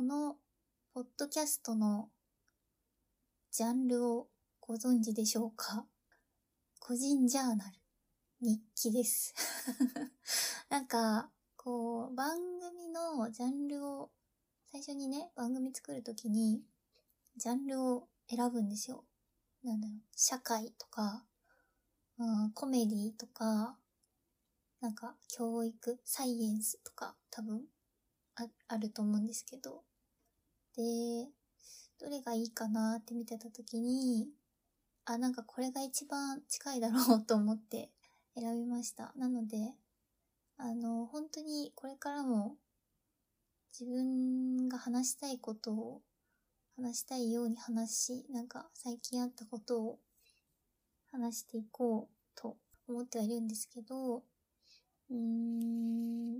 この、ポッドキャストの、ジャンルをご存知でしょうか？個人ジャーナル、日記です。なんか、こう、番組のジャンルを、最初にね、番組作るときに、ジャンルを選ぶんですよ。なんだろう、社会とか、うん、コメディとか、なんか、教育、サイエンスとか、多分、あ、あると思うんですけど。で、どれがいいかなって見てたときに、あ、なんかこれが一番近いだろうと思って選びました。なので、あの、本当にこれからも自分が話したいことを話したいように話し、なんか最近あったことを話していこうと思ってはいるんですけど、うーん、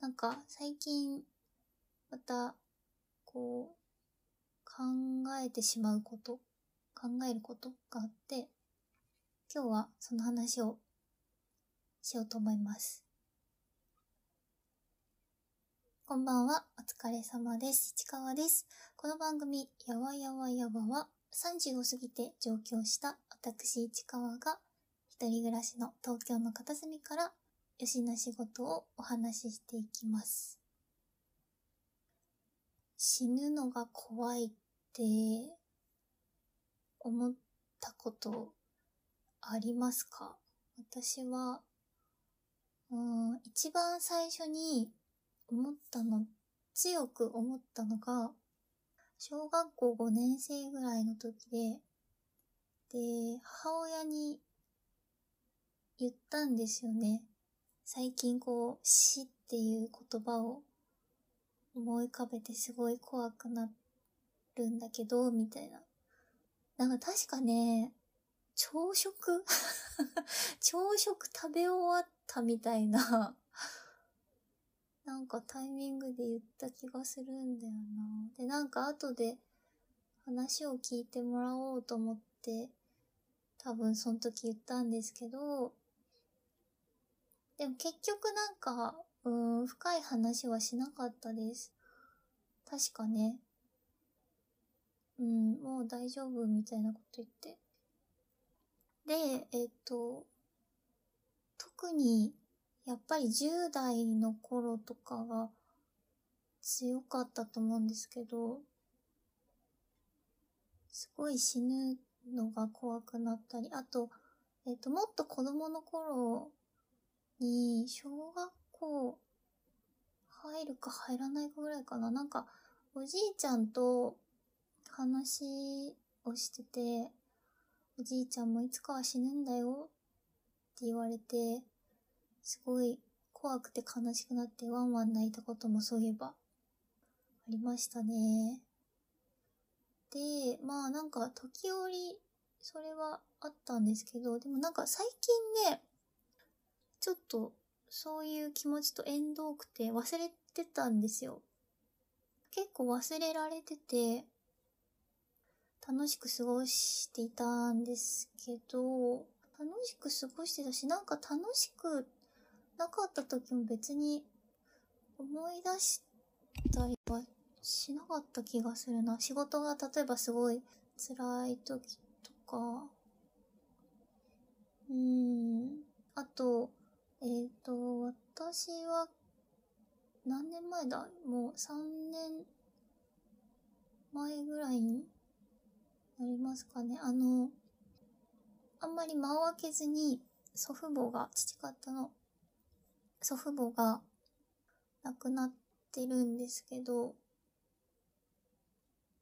なんか最近またこう考えてしまうこと、考えることがあって、今日はその話をしようと思います。こんばんは、お疲れ様です。市川です。この番組、やわやわやわは、30を過ぎて上京した私市川が、一人暮らしの東京の片隅から、よしな仕事をお話ししていきます。死ぬのが怖いっって、思ったことありますか？私は、うん、一番最初に思ったの、強く思ったのが、小学校5年生ぐらいの時で、で、母親に言ったんですよね。最近こう、死っていう言葉を思い浮かべてすごい怖くなってるんだけど、みたいな。なんか確かね、朝食？朝食食べ終わったみたいな、なんかタイミングで言った気がするんだよな。で、なんか後で話を聞いてもらおうと思って、多分その時言ったんですけど、でも結局なんか、うん、深い話はしなかったです。確かね。うん、もう大丈夫みたいなこと言って。で、えっと、特に、やっぱり10代の頃とかが強かったと思うんですけど、すごい死ぬのが怖くなったり、あと、えっと、もっと子供の頃に、小学校入るか入らないかぐらいかな。なんか、おじいちゃんと話をしてて、おじいちゃんもいつかは死ぬんだよって言われて、すごい怖くて悲しくなってワンワン泣いたこともそういえばありましたね。で、まあなんか時折それはあったんですけど、でもなんか最近ね、ちょっとそういう気持ちと縁遠くて忘れてたんですよ。結構忘れられてて、楽しく過ごしていたんですけど、楽しく過ごしてたし、なんか楽しくなかった時も別に思い出したりはしなかった気がするな。仕事が例えばすごい辛い時とか、うん、あと、えっ、と、私は何年前だ？もう3年前ぐらいになりますかね。あの、あんまり間を空けずに祖父母が、父方の祖父母が亡くなってるんですけど、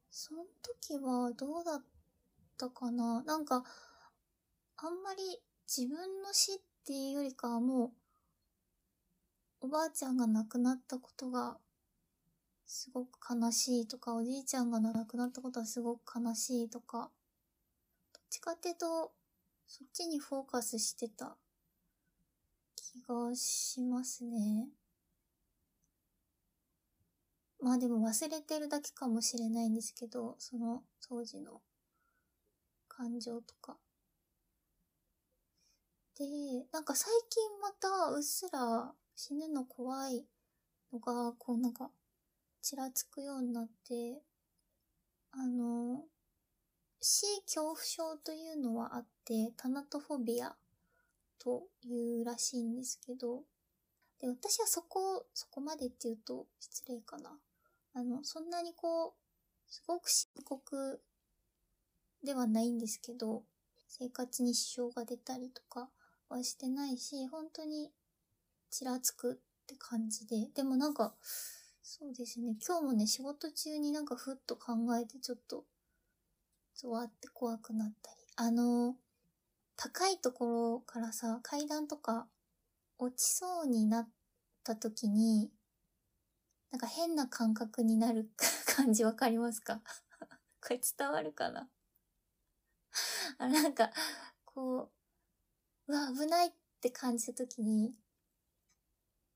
その時はどうだったかななんか、あんまり自分の死っていうよりかはもう、おばあちゃんが亡くなったことがすごく悲しいとか、おじいちゃんが亡くなったことはすごく悲しいとか、どっちかっていうと、そっちにフォーカスしてた気がしますね。まあでも忘れてるだけかもしれないんですけど、その当時の感情とか。で、なんか最近またうっすら死ぬの怖いのが、こうなんかちらつくようになって、あの、C 恐怖症というのはあって、タナトフォビアというらしいんですけど、で、私はそこ、そこまでって言うと失礼かな。あの、そんなにこう、すごく深刻ではないんですけど、生活に支障が出たりとかはしてないし、本当にちらつくって感じで。でもなんか、そうですね、今日もね、仕事中になんかふっと考えてちょっと、ゾワって怖くなったり。あの、高いところからさ、階段とか落ちそうになった時に、なんか変な感覚になる 感じわかりますか？これ伝わるかな？あ、なんか、こう、うわ、危ないって感じた時に、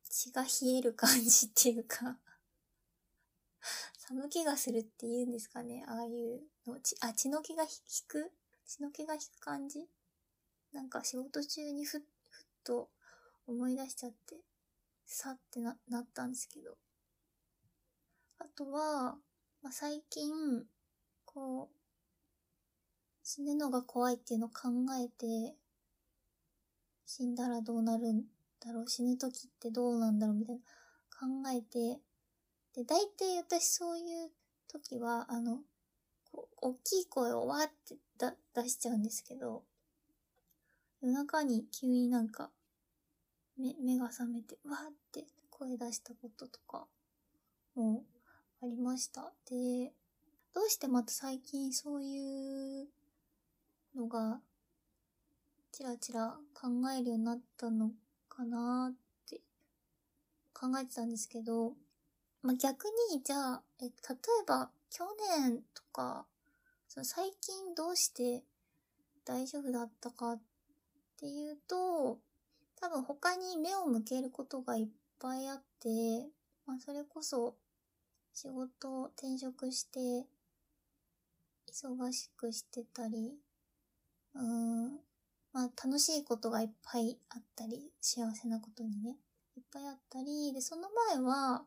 血が冷える感じっていうか。寒気がするって言うんですかね。ああいうの。ちあ、血の気が引く？血の気が引く感じ？なんか仕事中にふっ、ふっと思い出しちゃって、さってな、なったんですけど。あとは、まあ、最近、こう、死ぬのが怖いっていうのを考えて、死んだらどうなるんだろう、死ぬ時ってどうなんだろう？みたいな考えて、で、大体私そういう時は、あの、こう大きい声をわーって出しちゃうんですけど、夜中に急になんか、目、目が覚めて、わーって声出したこととか、もありました。で、どうしてまた最近そういうのが、ちらちら考えるようになったのかなって考えてたんですけど、まあ、逆に、じゃあ、え、例えば、去年とか、その最近どうして大丈夫だったかっていうと、多分他に目を向けることがいっぱいあって、まあ、それこそ仕事を転職して忙しくしてたり、うん、まあ楽しいことがいっぱいあったり、幸せなことにね、いっぱいあったり、で、その前は、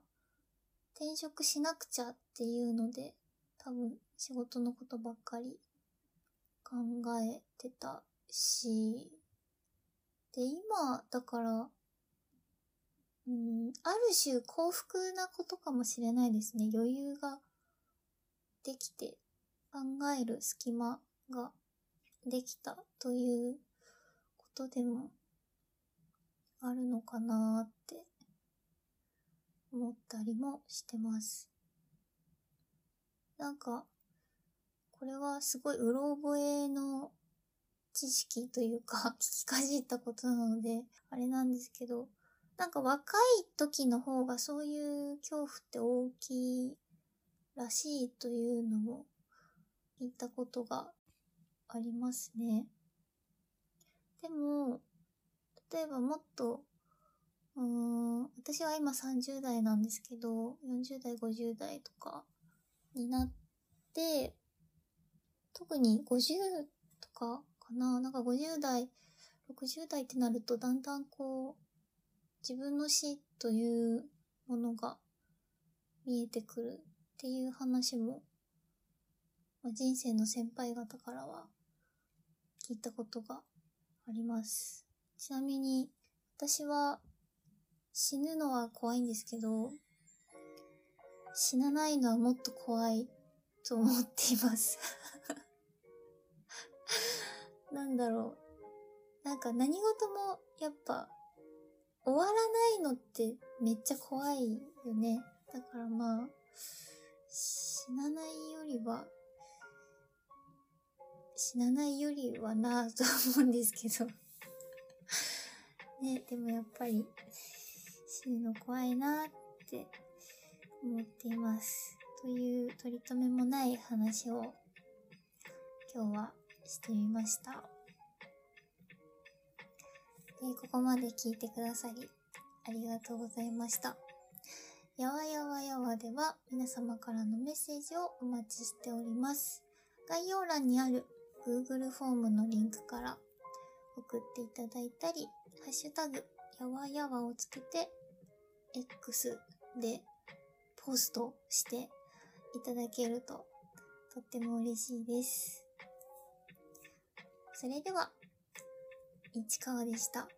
転職しなくちゃっていうので、多分仕事のことばっかり考えてたし、で、今、だから、うん、ある種幸福なことかもしれないですね。余裕ができて考える隙間ができたということでもあるのかなって思ったりもしてます。なんか、これはすごいうろ覚えの知識というか、聞きかじったことなので、あれなんですけど、なんか若い時の方がそういう恐怖って大きいらしいというのも聞いたことがありますね。でも、例えばもっと、うん、私は今30代なんですけど、40代、50代とかになって、特に50とかかななんか50代、60代ってなるとだんだんこう、自分の死というものが見えてくるっていう話も、まあ、人生の先輩方からは聞いたことがあります。ちなみに、私は死ぬのは怖いんですけど、死なないのはもっと怖いと思っています なんだろう。なんか何事もやっぱ終わらないのってめっちゃ怖いよね。だからまあ、死なないよりは、死なないよりはなぁと思うんですけどね、でもやっぱり死ぬの怖いなって思っています。という取り留めもない話を今日はしてみました。えー、ここまで聞いてくださりありがとうございました。やわやわやわでは皆様からのメッセージをお待ちしております。概要欄にある Google フォームのリンクから送っていただいたり、ハッシュタグ、やわやわをつけて、X でポストしていただけるととっても嬉しいです。それでは、市川でした。